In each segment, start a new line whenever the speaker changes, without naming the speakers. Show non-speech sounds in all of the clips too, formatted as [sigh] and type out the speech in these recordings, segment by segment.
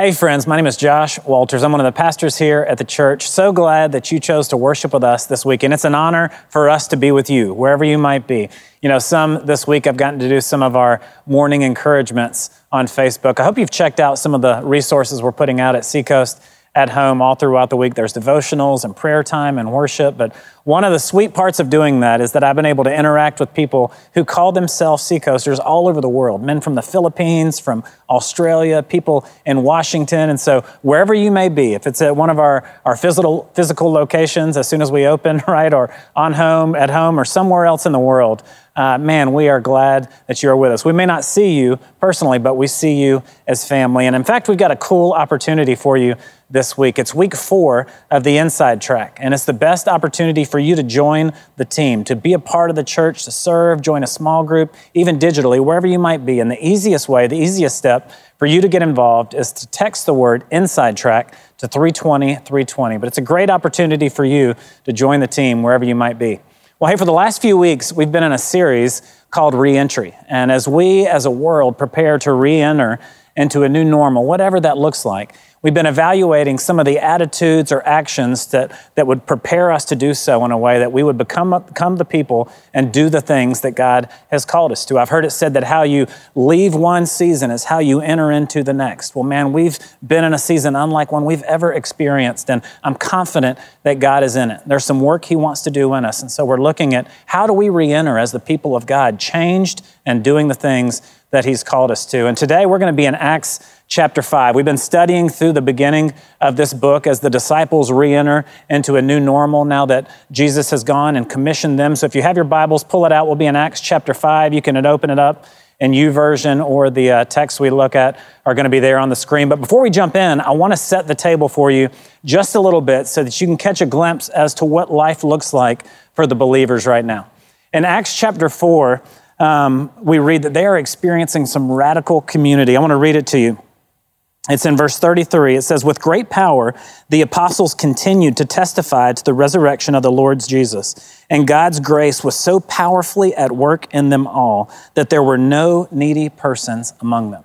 Hey, friends, my name is Josh Walters. I'm one of the pastors here at the church. So glad that you chose to worship with us this week. And it's an honor for us to be with you, wherever you might be. You know, some this week I've gotten to do some of our morning encouragements on Facebook. I hope you've checked out some of the resources we're putting out at Seacoast at home all throughout the week. There's devotionals and prayer time and worship. But one of the sweet parts of doing that is that I've been able to interact with people who call themselves seacoasters all over the world men from the Philippines, from Australia, people in Washington. And so, wherever you may be, if it's at one of our, our physical, physical locations as soon as we open, [laughs] right, or on home, at home, or somewhere else in the world, uh, man, we are glad that you are with us. We may not see you personally, but we see you as family. And in fact, we've got a cool opportunity for you this week. It's week four of the Inside Track, and it's the best opportunity for you to join the team, to be a part of the church, to serve, join a small group, even digitally, wherever you might be. And the easiest way, the easiest step for you to get involved is to text the word Inside Track to 320 320. But it's a great opportunity for you to join the team wherever you might be. Well, hey, for the last few weeks, we've been in a series called Reentry. And as we as a world prepare to re enter into a new normal, whatever that looks like, We've been evaluating some of the attitudes or actions that, that would prepare us to do so in a way that we would become, become the people and do the things that God has called us to. I've heard it said that how you leave one season is how you enter into the next. Well, man, we've been in a season unlike one we've ever experienced, and I'm confident that God is in it. There's some work He wants to do in us, and so we're looking at how do we re enter as the people of God, changed and doing the things that He's called us to. And today we're going to be in Acts chapter 5. We've been studying through the beginning of this book as the disciples re enter into a new normal now that Jesus has gone and commissioned them. So if you have your Bibles, pull it out. We'll be in Acts chapter 5. You can open it up in YouVersion or the uh, text we look at are going to be there on the screen. But before we jump in, I want to set the table for you just a little bit so that you can catch a glimpse as to what life looks like for the believers right now. In Acts chapter 4, um, we read that they are experiencing some radical community. I want to read it to you. It's in verse 33. It says, With great power, the apostles continued to testify to the resurrection of the Lord Jesus. And God's grace was so powerfully at work in them all that there were no needy persons among them.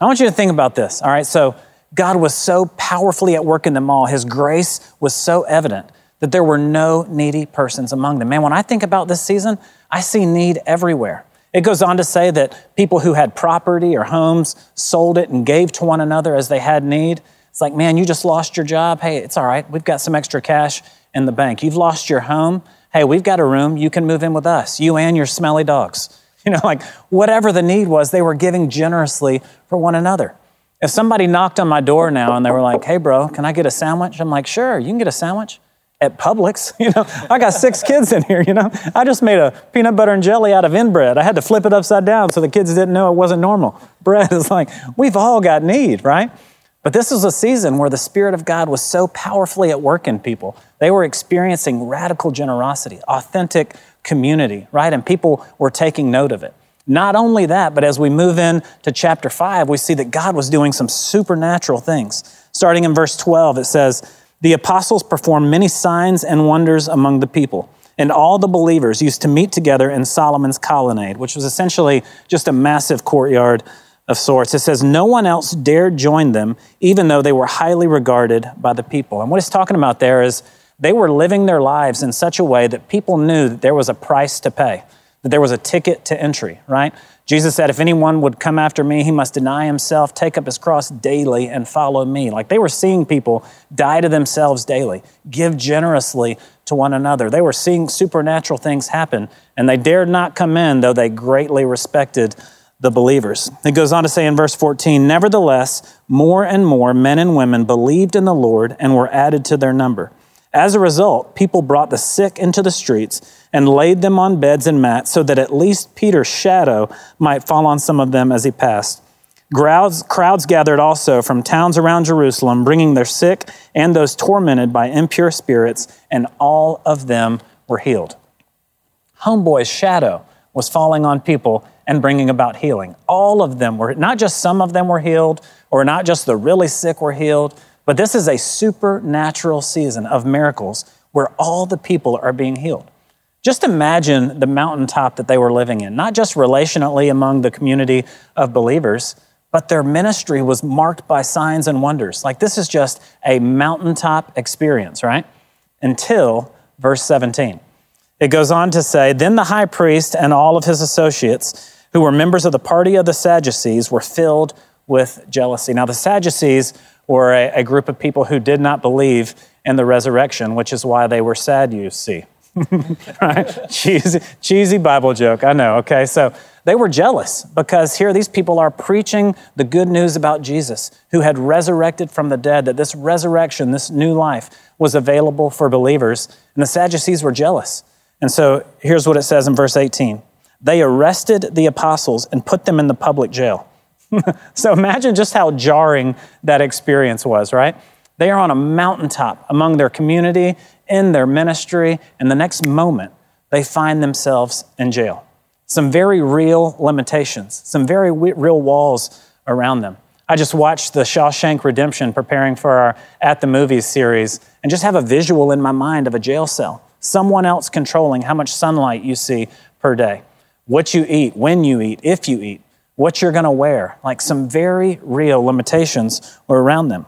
I want you to think about this. All right, so God was so powerfully at work in them all. His grace was so evident that there were no needy persons among them. Man, when I think about this season, I see need everywhere. It goes on to say that people who had property or homes sold it and gave to one another as they had need. It's like, man, you just lost your job. Hey, it's all right. We've got some extra cash in the bank. You've lost your home. Hey, we've got a room. You can move in with us, you and your smelly dogs. [laughs] You know, like whatever the need was, they were giving generously for one another. If somebody knocked on my door now and they were like, hey, bro, can I get a sandwich? I'm like, sure, you can get a sandwich at Publix. [laughs] You know, I got six kids in here, you know. I just made a peanut butter and jelly out of inbread. I had to flip it upside down so the kids didn't know it wasn't normal. Bread is like, we've all got need, right? But this was a season where the Spirit of God was so powerfully at work in people. They were experiencing radical generosity, authentic community, right? And people were taking note of it. Not only that, but as we move into chapter 5, we see that God was doing some supernatural things. Starting in verse 12, it says, the apostles performed many signs and wonders among the people. And all the believers used to meet together in Solomon's colonnade, which was essentially just a massive courtyard of sorts. It says, No one else dared join them, even though they were highly regarded by the people. And what it's talking about there is they were living their lives in such a way that people knew that there was a price to pay, that there was a ticket to entry, right? Jesus said, If anyone would come after me, he must deny himself, take up his cross daily, and follow me. Like they were seeing people die to themselves daily, give generously to one another. They were seeing supernatural things happen, and they dared not come in, though they greatly respected the believers. It goes on to say in verse 14, Nevertheless, more and more men and women believed in the Lord and were added to their number. As a result, people brought the sick into the streets and laid them on beds and mats so that at least Peter's shadow might fall on some of them as he passed. Crowds, crowds gathered also from towns around Jerusalem, bringing their sick and those tormented by impure spirits, and all of them were healed. Homeboy's shadow was falling on people and bringing about healing. All of them were, not just some of them were healed, or not just the really sick were healed, but this is a supernatural season of miracles where all the people are being healed. Just imagine the mountaintop that they were living in, not just relationally among the community of believers, but their ministry was marked by signs and wonders. Like this is just a mountaintop experience, right? Until verse 17. It goes on to say Then the high priest and all of his associates, who were members of the party of the Sadducees, were filled with jealousy. Now, the Sadducees were a, a group of people who did not believe in the resurrection, which is why they were sad, you see. [laughs] right? cheesy, cheesy Bible joke, I know, okay? So they were jealous because here these people are preaching the good news about Jesus, who had resurrected from the dead, that this resurrection, this new life, was available for believers. And the Sadducees were jealous. And so here's what it says in verse 18 They arrested the apostles and put them in the public jail. [laughs] so imagine just how jarring that experience was, right? They are on a mountaintop among their community, in their ministry, and the next moment they find themselves in jail. Some very real limitations, some very real walls around them. I just watched the Shawshank Redemption preparing for our At the Movies series and just have a visual in my mind of a jail cell, someone else controlling how much sunlight you see per day, what you eat, when you eat, if you eat, what you're going to wear. Like some very real limitations were around them.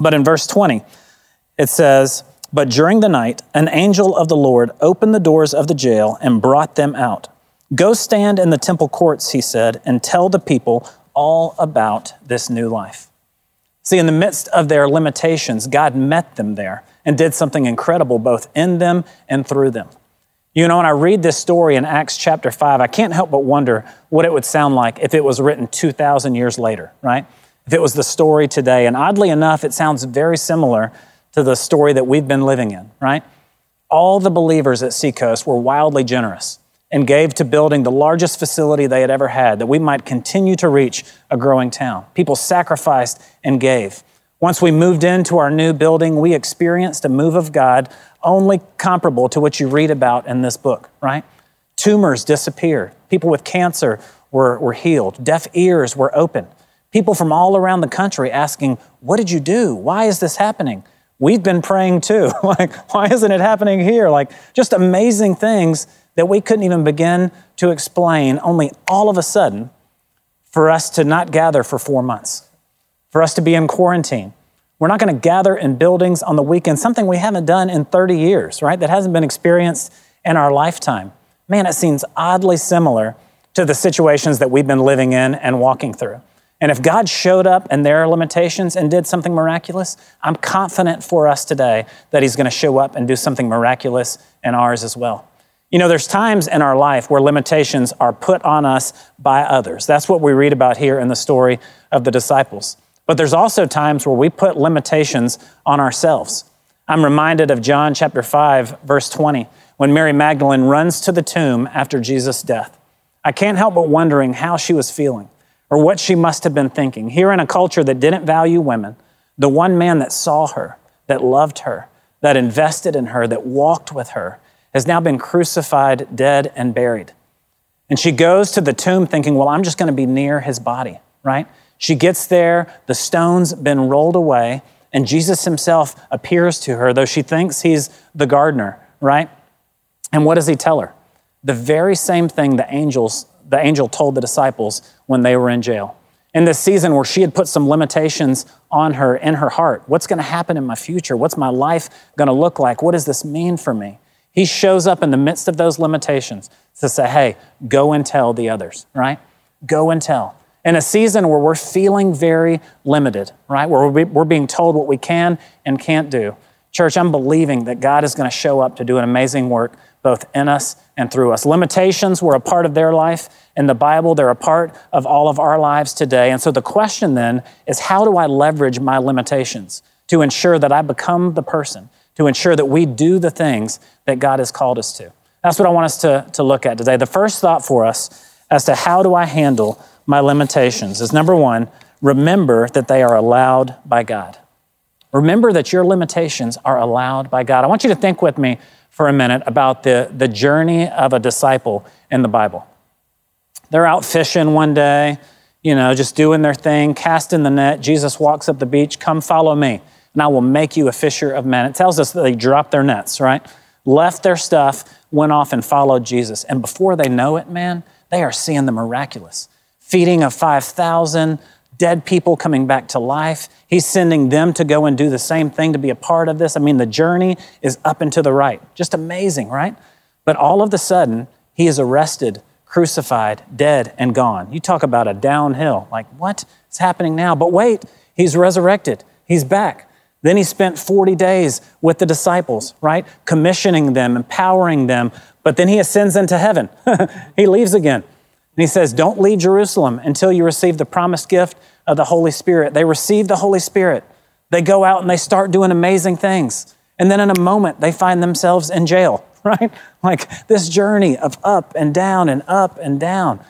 But in verse 20, it says, But during the night, an angel of the Lord opened the doors of the jail and brought them out. Go stand in the temple courts, he said, and tell the people all about this new life. See, in the midst of their limitations, God met them there and did something incredible both in them and through them. You know, when I read this story in Acts chapter 5, I can't help but wonder what it would sound like if it was written 2,000 years later, right? If it was the story today. And oddly enough, it sounds very similar to the story that we've been living in, right? All the believers at Seacoast were wildly generous and gave to building the largest facility they had ever had that we might continue to reach a growing town. People sacrificed and gave. Once we moved into our new building, we experienced a move of God only comparable to what you read about in this book, right? Tumors disappeared. People with cancer were, were healed. Deaf ears were opened. People from all around the country asking, What did you do? Why is this happening? We've been praying too. [laughs] like, why isn't it happening here? Like, just amazing things that we couldn't even begin to explain, only all of a sudden for us to not gather for four months, for us to be in quarantine, we're not going to gather in buildings on the weekend, something we haven't done in 30 years, right? That hasn't been experienced in our lifetime. Man, it seems oddly similar to the situations that we've been living in and walking through. And if God showed up in their limitations and did something miraculous, I'm confident for us today that He's going to show up and do something miraculous in ours as well. You know, there's times in our life where limitations are put on us by others. That's what we read about here in the story of the disciples. But there's also times where we put limitations on ourselves. I'm reminded of John chapter 5, verse 20, when Mary Magdalene runs to the tomb after Jesus' death. I can't help but wondering how she was feeling or what she must have been thinking. Here in a culture that didn't value women, the one man that saw her, that loved her, that invested in her, that walked with her, has now been crucified, dead, and buried. And she goes to the tomb thinking, well, I'm just going to be near his body, right? She gets there, the stone's been rolled away, and Jesus himself appears to her, though she thinks he's the gardener, right? And what does he tell her? The very same thing the angels, the angel told the disciples when they were in jail. In this season where she had put some limitations on her in her heart. What's going to happen in my future? What's my life going to look like? What does this mean for me? He shows up in the midst of those limitations to say, hey, go and tell the others, right? Go and tell in a season where we're feeling very limited, right? Where we're being told what we can and can't do. Church, I'm believing that God is going to show up to do an amazing work both in us and through us. Limitations were a part of their life. In the Bible, they're a part of all of our lives today. And so the question then is how do I leverage my limitations to ensure that I become the person, to ensure that we do the things that God has called us to? That's what I want us to, to look at today. The first thought for us as to how do I handle my limitations is number one, remember that they are allowed by God. Remember that your limitations are allowed by God. I want you to think with me for a minute about the, the journey of a disciple in the Bible. They're out fishing one day, you know, just doing their thing, casting the net. Jesus walks up the beach, come follow me, and I will make you a fisher of men. It tells us that they dropped their nets, right? Left their stuff, went off and followed Jesus. And before they know it, man, they are seeing the miraculous feeding of 5,000, dead people coming back to life. He's sending them to go and do the same thing to be a part of this. I mean, the journey is up and to the right. Just amazing, right? But all of a sudden, he is arrested, crucified, dead, and gone. You talk about a downhill. Like, what is happening now? But wait, he's resurrected, he's back. Then he spent 40 days with the disciples, right? Commissioning them, empowering them. But then he ascends into heaven. [laughs] he leaves again. And he says, Don't leave Jerusalem until you receive the promised gift of the Holy Spirit. They receive the Holy Spirit. They go out and they start doing amazing things. And then in a moment, they find themselves in jail, [laughs] right? Like this journey of up and down and up and down.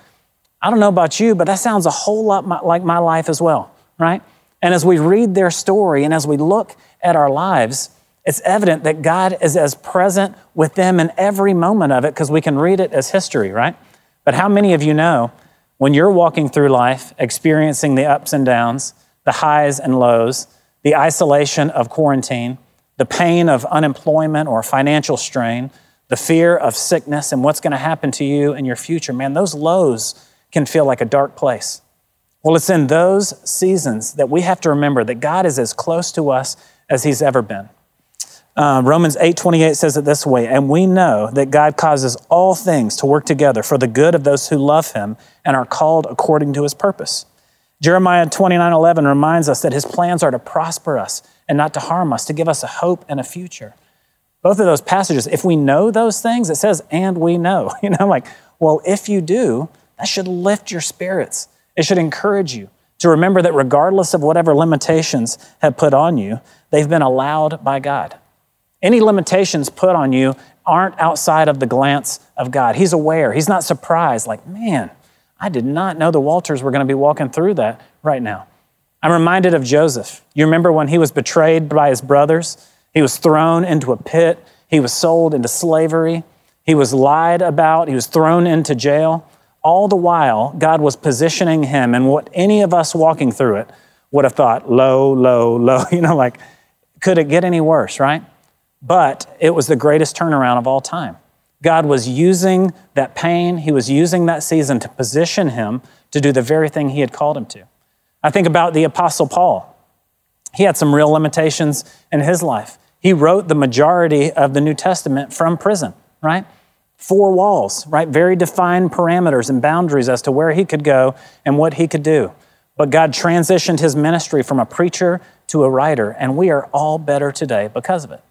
I don't know about you, but that sounds a whole lot like my life as well, right? And as we read their story and as we look at our lives, it's evident that God is as present with them in every moment of it because we can read it as history, right? But how many of you know when you're walking through life, experiencing the ups and downs, the highs and lows, the isolation of quarantine, the pain of unemployment or financial strain, the fear of sickness and what's going to happen to you in your future, man, those lows can feel like a dark place. Well, it's in those seasons that we have to remember that God is as close to us as He's ever been. Uh, Romans 8:28 says it this way, and we know that God causes all things to work together for the good of those who love him and are called according to his purpose. Jeremiah 29:11 reminds us that his plans are to prosper us and not to harm us, to give us a hope and a future. Both of those passages, if we know those things, it says, and we know. [laughs] You know, I'm like, well, if you do, that should lift your spirits. It should encourage you to remember that regardless of whatever limitations have put on you, they've been allowed by God. Any limitations put on you aren't outside of the glance of God. He's aware. He's not surprised, like, man, I did not know the Walters were going to be walking through that right now. I'm reminded of Joseph. You remember when he was betrayed by his brothers? He was thrown into a pit, he was sold into slavery, he was lied about, he was thrown into jail. All the while, God was positioning him, and what any of us walking through it would have thought, low, low, low, [laughs] you know, like, could it get any worse, right? But it was the greatest turnaround of all time. God was using that pain, He was using that season to position him to do the very thing He had called him to. I think about the Apostle Paul. He had some real limitations in his life. He wrote the majority of the New Testament from prison, right? Four walls, right? Very defined parameters and boundaries as to where he could go and what he could do. But God transitioned his ministry from a preacher to a writer, and we are all better today because of it.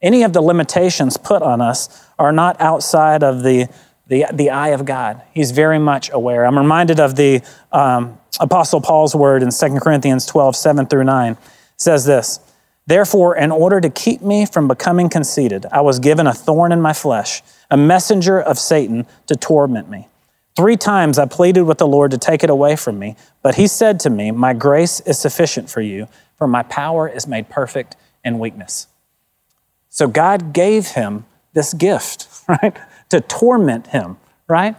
Any of the limitations put on us are not outside of the, the, the eye of God. He's very much aware. I'm reminded of the um, Apostle Paul's word in 2 Corinthians 12, 7 through 9. It says this Therefore, in order to keep me from becoming conceited, I was given a thorn in my flesh, a messenger of Satan to torment me. Three times I pleaded with the Lord to take it away from me, but he said to me, My grace is sufficient for you, for my power is made perfect in weakness. So God gave him this gift, [laughs] right? To torment him, right?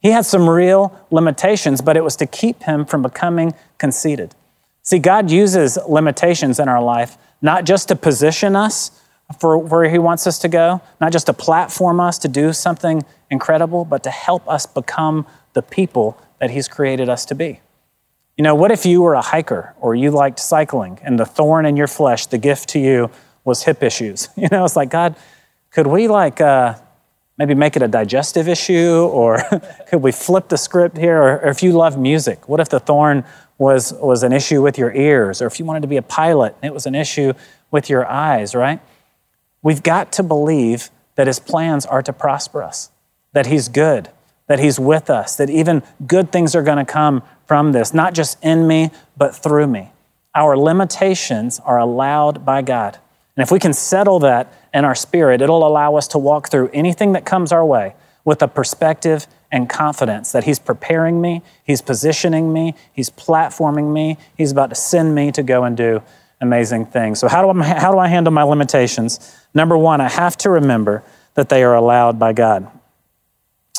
He had some real limitations, but it was to keep him from becoming conceited. See, God uses limitations in our life not just to position us for where He wants us to go, not just to platform us to do something incredible, but to help us become the people that He's created us to be. You know, what if you were a hiker or you liked cycling and the thorn in your flesh, the gift to you, was hip issues. [laughs] You know, it's like, God, could we like uh, maybe make it a digestive issue or [laughs] could we flip the script here? Or, or, if you love music, what if the thorn was, was an issue with your ears? Or if you wanted to be a pilot and it was an issue with your eyes, right? We've got to believe that his plans are to prosper us, that he's good, that he's with us, that even good things are going to come from this, not just in me, but through me. Our limitations are allowed by God. And if we can settle that in our spirit, it'll allow us to walk through anything that comes our way with a perspective and confidence that He's preparing me, He's positioning me, He's platforming me, He's about to send me to go and do amazing things. So, how do I, how do I handle my limitations? Number one, I have to remember that they are allowed by God.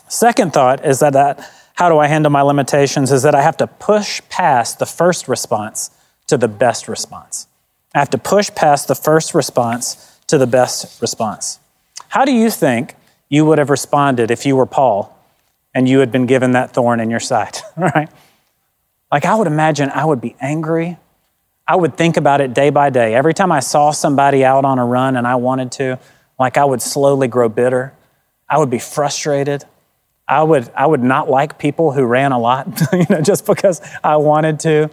Second thought is that, that how do I handle my limitations is that I have to push past the first response to the best response. I have to push past the first response to the best response. How do you think you would have responded if you were Paul and you had been given that thorn in your side, [laughs] right? Like I would imagine I would be angry. I would think about it day by day. Every time I saw somebody out on a run and I wanted to, like I would slowly grow bitter. I would be frustrated. I would, I would not like people who ran a lot, [laughs] you know, just because I wanted to,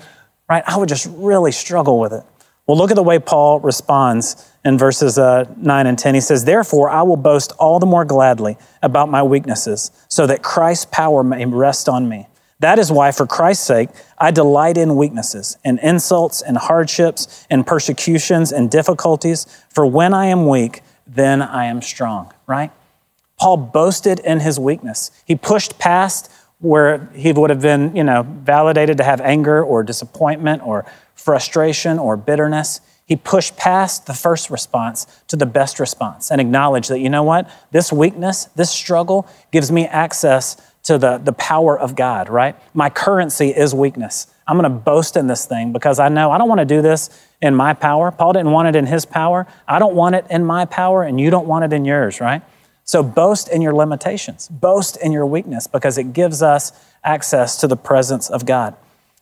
right? I would just really struggle with it. Well, look at the way Paul responds in verses uh, 9 and 10. He says, Therefore, I will boast all the more gladly about my weaknesses, so that Christ's power may rest on me. That is why, for Christ's sake, I delight in weaknesses, and insults, and hardships, and persecutions, and difficulties. For when I am weak, then I am strong, right? Paul boasted in his weakness. He pushed past where he would have been, you know, validated to have anger or disappointment or frustration or bitterness. He pushed past the first response to the best response and acknowledged that, you know what, this weakness, this struggle gives me access to the, the power of God, right? My currency is weakness. I'm going to boast in this thing because I know I don't want to do this in my power. Paul didn't want it in his power. I don't want it in my power, and you don't want it in yours, right? So boast in your limitations, boast in your weakness because it gives us access to the presence of God.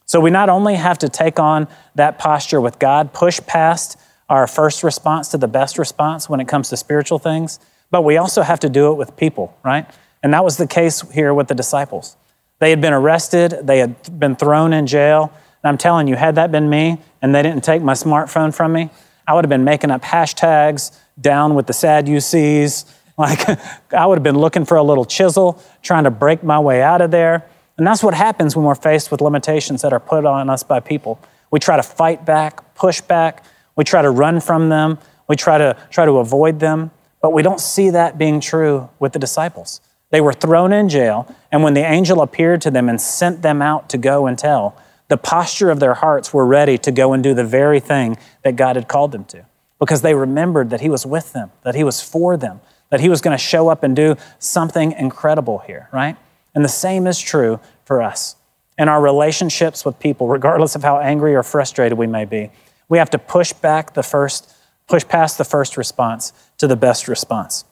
So we not only have to take on that posture with God, push past our first response to the best response when it comes to spiritual things, but we also have to do it with people, right? And that was the case here with the disciples. They had been arrested, they had been thrown in jail. And I'm telling you, had that been me and they didn't take my smartphone from me, I would have been making up hashtags down with the Sadducees, [laughs] like, I would have been looking for a little chisel, trying to break my way out of there. And that's what happens when we're faced with limitations that are put on us by people. We try to fight back, push back, we try to run from them, we try to try to avoid them, but we don't see that being true with the disciples. They were thrown in jail, and when the angel appeared to them and sent them out to go and tell, the posture of their hearts were ready to go and do the very thing that God had called them to because they remembered that He was with them, that He was for them, that he was going to show up and do something incredible here, right? And the same is true for us. In our relationships with people, regardless of how angry or frustrated we may be, we have to push back the first, push past the first response to the best response.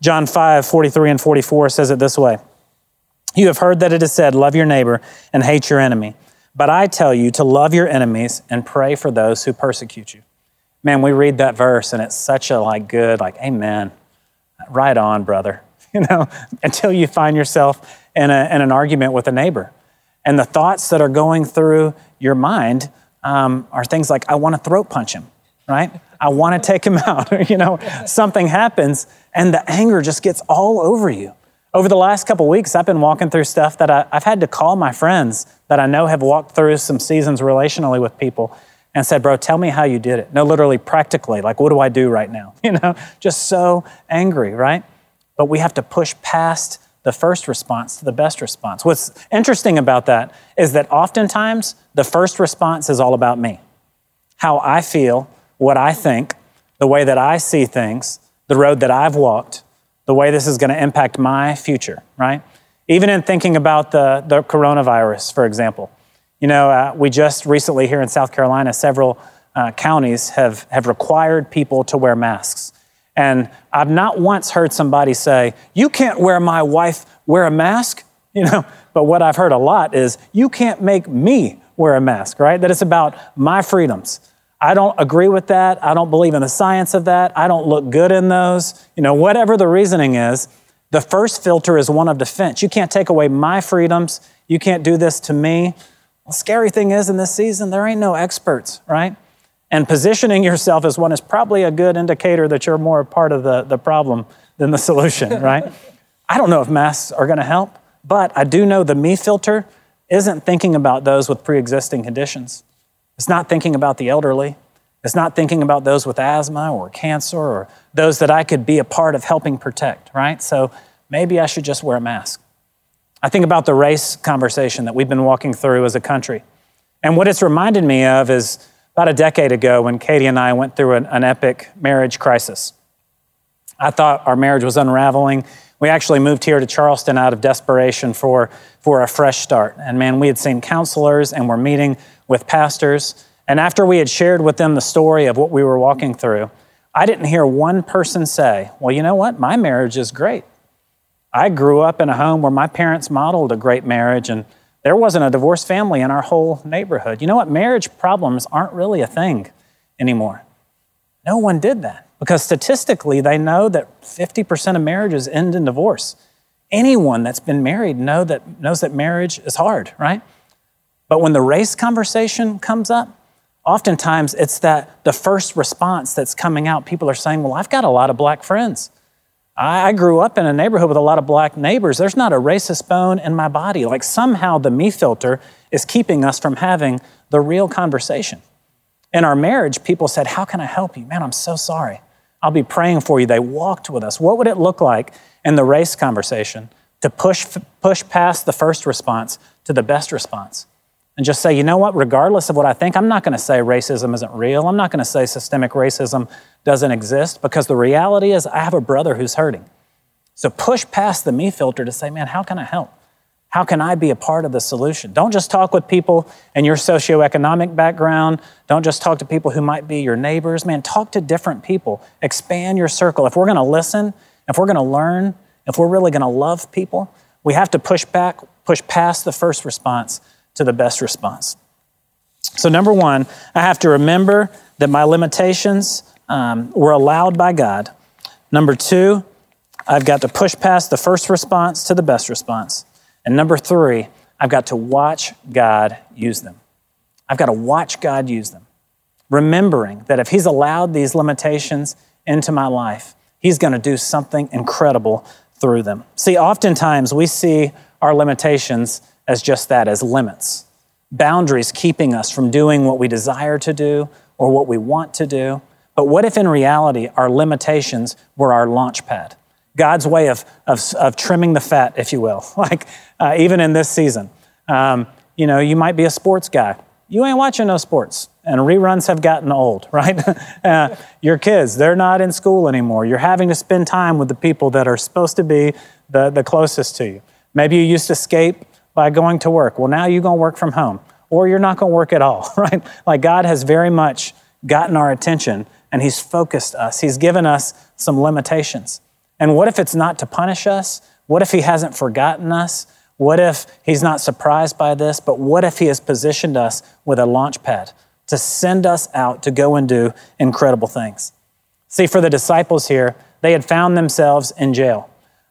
John 5, 43 and 44 says it this way You have heard that it is said, Love your neighbor and hate your enemy. But I tell you to love your enemies and pray for those who persecute you. Man, we read that verse and it's such a like good, like, amen right on, brother, [laughs] you know, until you find yourself in, a, in an argument with a neighbor. And the thoughts that are going through your mind um, are things like, I want to throat punch him, right? I want to take him [laughs] out. [laughs] you know, something happens and the anger just gets all over you. Over the last couple weeks, I've been walking through stuff that I, I've had to call my friends that I know have walked through some seasons relationally with people and said, Bro, tell me how you did it. No, literally, practically, like, what do I do right now? [laughs] You know, just so angry, right? But we have to push past the first response to the best response. What's interesting about that is that oftentimes the first response is all about me how I feel, what I think, the way that I see things, the road that I've walked, the way this is going to impact my future, right? Even in thinking about the, the coronavirus, for example. You know, uh, we just recently here in South Carolina, several uh, counties have, have required people to wear masks. And I've not once heard somebody say, You can't wear my wife wear a mask. [laughs] You know, but what I've heard a lot is, You can't make me wear a mask, right? That it's about my freedoms. I don't agree with that. I don't believe in the science of that. I don't look good in those. You know, whatever the reasoning is, the first filter is one of defense. You can't take away my freedoms. You can't do this to me. The scary thing is in this season, there ain't no experts, right? And positioning yourself as one is probably a good indicator that you're more a part of the, the problem than the solution, [laughs] right? I don't know if masks are going to help, but I do know the me filter isn't thinking about those with pre existing conditions. It's not thinking about the elderly. It's not thinking about those with asthma or cancer or those that I could be a part of helping protect, right? So maybe I should just wear a mask. I think about the race conversation that we've been walking through as a country. And what it's reminded me of is about a decade ago when Katie and I went through an, an epic marriage crisis. I thought our marriage was unraveling. We actually moved here to Charleston out of desperation for, for a fresh start. And man, we had seen counselors and were meeting with pastors. And after we had shared with them the story of what we were walking through, I didn't hear one person say, Well, you know what? My marriage is great. I grew up in a home where my parents modeled a great marriage, and There wasn't a divorced family in our whole neighborhood. You know what? Marriage problems aren't really a thing anymore. No one did that because statistically, they know that 50% of marriages end in divorce. Anyone that's been married know that, knows that marriage is hard, right? But when the race conversation comes up, oftentimes it's that the first response that's coming out. People are saying, Well, I've got a lot of black friends. I grew up in a neighborhood with a lot of black neighbors. There's not a racist bone in my body. Like somehow the me filter is keeping us from having the real conversation. In our marriage, people said, How can I help you? Man, I'm so sorry. I'll be praying for you. They walked with us. What would it look like in the race conversation to push, push past the first response to the best response? And just say, you know what, regardless of what I think, I'm not going to say racism isn't real. I'm not going to say systemic racism doesn't exist because the reality is I have a brother who's hurting. So push past the me filter to say, man, how can I help? How can I be a part of the solution? Don't just talk with people in your socioeconomic background. Don't just talk to people who might be your neighbors. Man, talk to different people. Expand your circle. If we're going to listen, if we're going to learn, if we're really going to love people, we have to push back, push past the first response to the best response. So, number one, I have to remember that my limitations um, were allowed by God. Number two, I've got to push past the first response to the best response. And number three, I've got to watch God use them. I've got to watch God use them. Remembering that if He's allowed these limitations into my life, He's going to do something incredible through them. See, oftentimes we see our limitations as just that, as limits, boundaries keeping us from doing what we desire to do or what we want to do. But what if in reality our limitations were our launch pad? God's way of, of, of trimming the fat, if you will, [laughs] like uh, even in this season. Um, you know, you might be a sports guy. You ain't watching no sports, and reruns have gotten old, [laughs] right? [laughs] uh, your kids, they're not in school anymore. You're having to spend time with the people that are supposed to be the, the closest to you. Maybe you used to skate by going to work. Well, now you're going to work from home, or you're not going to work at all, [laughs] right? Like God has very much gotten our attention and He's focused us. He's given us some limitations. And what if it's not to punish us? What if He hasn't forgotten us? What if He's not surprised by this? But what if He has positioned us with a launch pad to send us out to go and do incredible things? See, for the disciples here, they had found themselves in jail.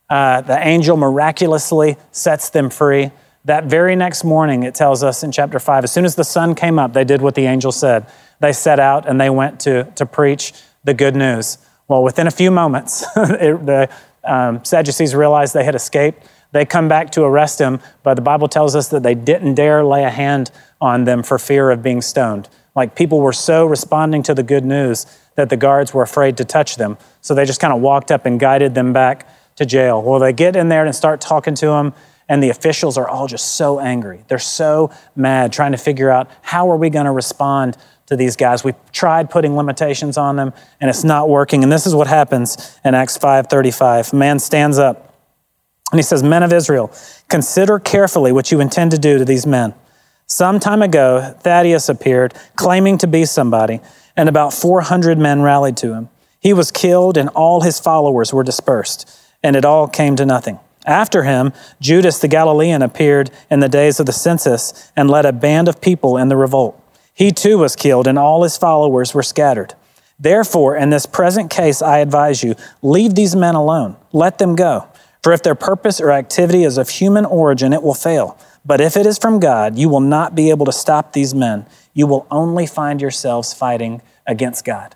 Uh, the angel miraculously sets them free. That very next morning, it tells us in chapter 5, as soon as the sun came up, they did what the angel said. They set out and they went to, to preach the good news. Well, within a few moments, [laughs] it, the um, Sadducees realized they had escaped. They come back to arrest him, but the Bible tells us that they didn't dare lay a hand on them for fear of being stoned. Like people were so responding to the good news that the guards were afraid to touch them. So they just kind of walked up and guided them back to jail. Well, they get in there and start talking to him. And the officials are all just so angry. They're so mad trying to figure out how are we going to respond to these guys. We've tried putting limitations on them and it's not working. And this is what happens in Acts 5:35. Man stands up and he says, "Men of Israel, consider carefully what you intend to do to these men. Some time ago, Thaddeus appeared claiming to be somebody, and about 400 men rallied to him. He was killed and all his followers were dispersed, and it all came to nothing." After him, Judas the Galilean appeared in the days of the census and led a band of people in the revolt. He too was killed, and all his followers were scattered. Therefore, in this present case, I advise you leave these men alone, let them go. For if their purpose or activity is of human origin, it will fail. But if it is from God, you will not be able to stop these men. You will only find yourselves fighting against God.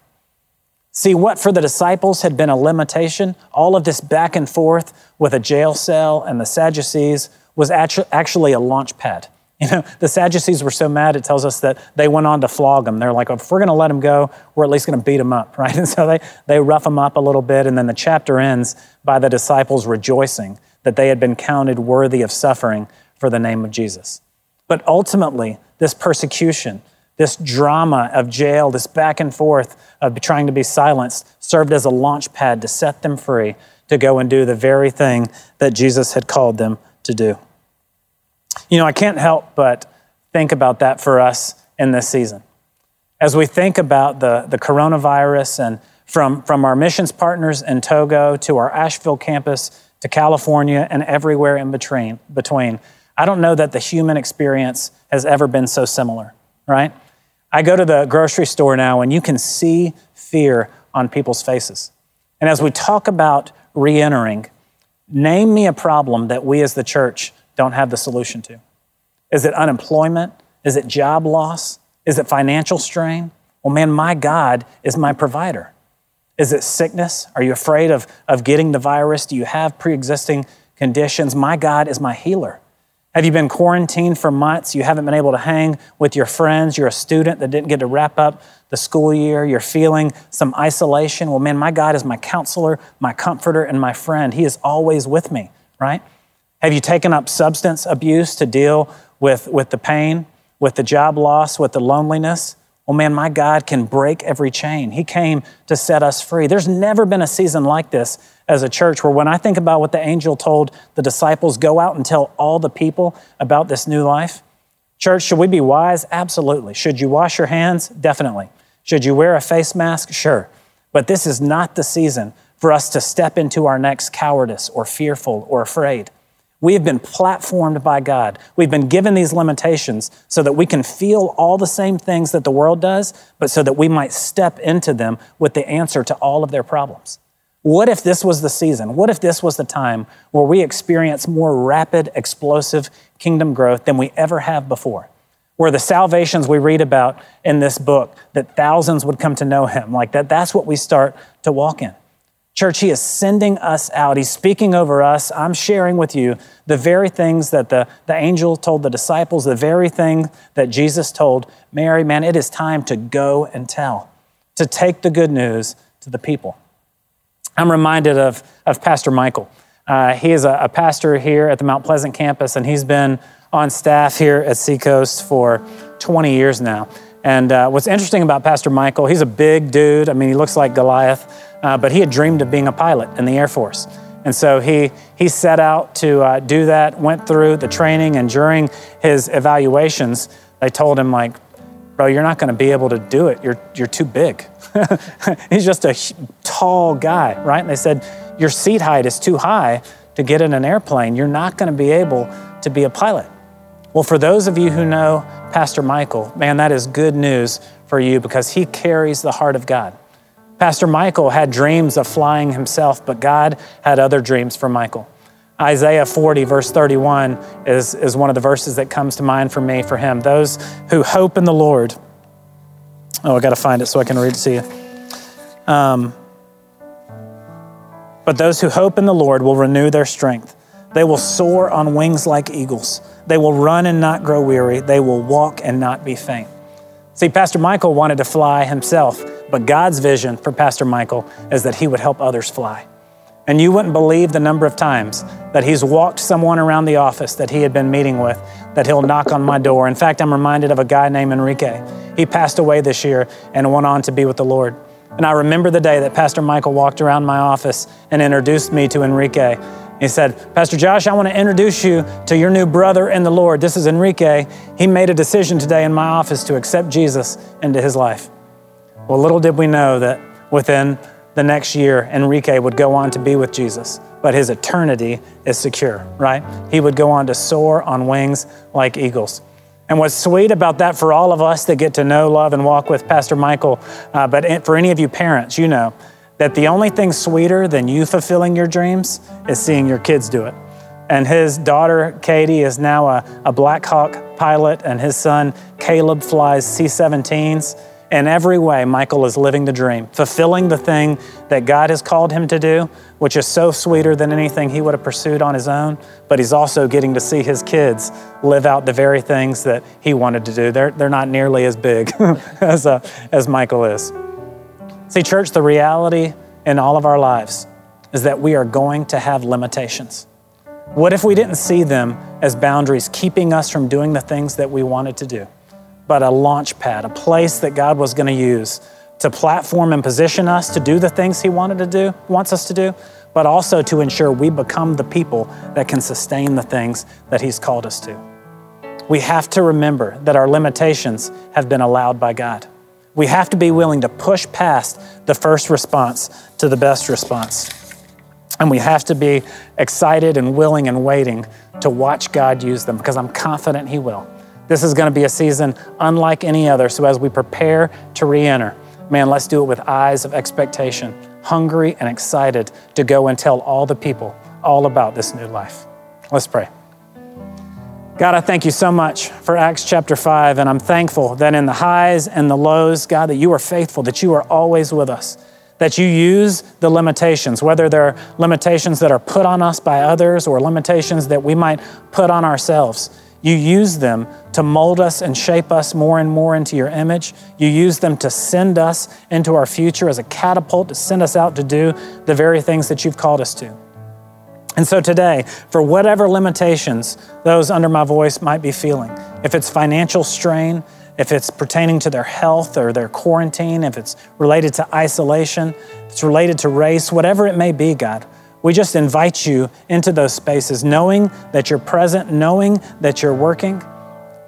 See, what for the disciples had been a limitation, all of this back and forth with a jail cell and the Sadducees was actually a launch pad. [laughs] You know, the Sadducees were so mad, it tells us that they went on to flog him. They're like, if we're going to let him go, we're at least going to beat him up, [laughs] right? And so they, they rough him up a little bit, and then the chapter ends by the disciples rejoicing that they had been counted worthy of suffering for the name of Jesus. But ultimately, this persecution, this drama of jail, this back and forth of trying to be silenced, served as a launch pad to set them free to go and do the very thing that Jesus had called them to do. You know, I can't help but think about that for us in this season. As we think about the, the coronavirus and from, from our missions partners in Togo to our Asheville campus to California and everywhere in between, between I don't know that the human experience has ever been so similar, right? I go to the grocery store now and you can see fear on people's faces. And as we talk about re entering, name me a problem that we as the church don't have the solution to. Is it unemployment? Is it job loss? Is it financial strain? Well, man, my God is my provider. Is it sickness? Are you afraid of, of getting the virus? Do you have pre existing conditions? My God is my healer. Have you been quarantined for months? You haven't been able to hang with your friends. You're a student that didn't get to wrap up the school year. You're feeling some isolation. Well, man, my God is my counselor, my comforter, and my friend. He is always with me, right? Have you taken up substance abuse to deal with, with the pain, with the job loss, with the loneliness? Well, man, my God can break every chain. He came to set us free. There's never been a season like this as a church where when I think about what the angel told the disciples, go out and tell all the people about this new life. Church, should we be wise? Absolutely. Should you wash your hands? Definitely. Should you wear a face mask? Sure. But this is not the season for us to step into our next cowardice or fearful or afraid. We have been platformed by God. We've been given these limitations so that we can feel all the same things that the world does, but so that we might step into them with the answer to all of their problems. What if this was the season? What if this was the time where we experience more rapid, explosive kingdom growth than we ever have before? Where the salvations we read about in this book, that thousands would come to know him, like that, that's what we start to walk in. Church, He is sending us out. He's speaking over us. I'm sharing with you the very things that the, the angel told the disciples, the very thing that Jesus told Mary. Man, it is time to go and tell, to take the good news to the people. I'm reminded of, of Pastor Michael. Uh, he is a, a, pastor here at the Mount Pleasant campus, and he's been on staff here at Seacoast for 20 years now. And uh, what's interesting about Pastor Michael, he's a big dude. I mean, he looks like Goliath uh, but he had dreamed of being a pilot in the Air Force. And so he, he set out to uh, do that, went through the training, and during his evaluations, they told him, like, bro, you're not going to be able to do it. You're, you're too big. [laughs] He's just a tall guy, right? And they said, your seat height is too high to get in an airplane. You're not going to be able to be a pilot. Well, for those of you who know Pastor Michael, man, that is good news for you because he carries the heart of God. Pastor Michael had dreams of flying himself, but God had other dreams for Michael. Isaiah 40, verse 31, is, is one of the verses that comes to mind for me for him. Those who hope in the Lord. Oh, I got to find it so I can read it to you. Um, but those who hope in the Lord will renew their strength. They will soar on wings like eagles. They will run and not grow weary. They will walk and not be faint. See, Pastor Michael wanted to fly himself. But God's vision for Pastor Michael is that he would help others fly. And you wouldn't believe the number of times that he's walked someone around the office that he had been meeting with, that he'll knock on my door. In fact, I'm reminded of a guy named Enrique. He passed away this year and went on to be with the Lord. And I remember the day that Pastor Michael walked around my office and introduced me to Enrique. He said, Pastor Josh, I want to introduce you to your new brother in the Lord. This is Enrique. He made a decision today in my office to accept Jesus into his life. Well, little did we know that within the next year, Enrique would go on to be with Jesus, but his eternity is secure, right? He would go on to soar on wings like eagles. And what's sweet about that for all of us that get to know, love, and walk with Pastor Michael, uh, but for any of you parents, you know that the only thing sweeter than you fulfilling your dreams is seeing your kids do it. And his daughter, Katie, is now a, a Black Hawk pilot, and his son, Caleb, flies C 17s. In every way, Michael is living the dream, fulfilling the thing that God has called him to do, which is so sweeter than anything he would have pursued on his own. But he's also getting to see his kids live out the very things that he wanted to do. They're, they're not nearly as big [laughs] as, uh, as Michael is. See, church, the reality in all of our lives is that we are going to have limitations. What if we didn't see them as boundaries keeping us from doing the things that we wanted to do? But a launch pad, a place that God was going to use to platform and position us to do the things He wanted to do, wants us to do, but also to ensure we become the people that can sustain the things that He's called us to. We have to remember that our limitations have been allowed by God. We have to be willing to push past the first response to the best response. And we have to be excited and willing and waiting to watch God use them because I'm confident He will. This is going to be a season unlike any other. So as we prepare to re enter, man, let's do it with eyes of expectation, hungry and excited to go and tell all the people all about this new life. Let's pray. God, I thank you so much for Acts chapter 5, and I'm thankful that in the highs and the lows, God, that you are faithful, that you are always with us, that you use the limitations, whether they're limitations that are put on us by others or limitations that we might put on ourselves. You use them to mold us and shape us more and more into your image. You use them to send us into our future as a catapult, to send us out to do the very things that you've called us to. And so today, for whatever limitations those under my voice might be feeling, if it's financial strain, if it's pertaining to their health or their quarantine, if it's related to isolation, if it's related to race, whatever it may be, God, we just invite you into those spaces, knowing that you're present, knowing that you're working.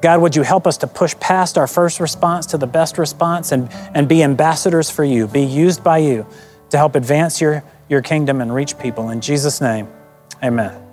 God, would you help us to push past our first response to the best response and, and be ambassadors for you, be used by you to help advance your, your kingdom and reach people. In Jesus' name, amen.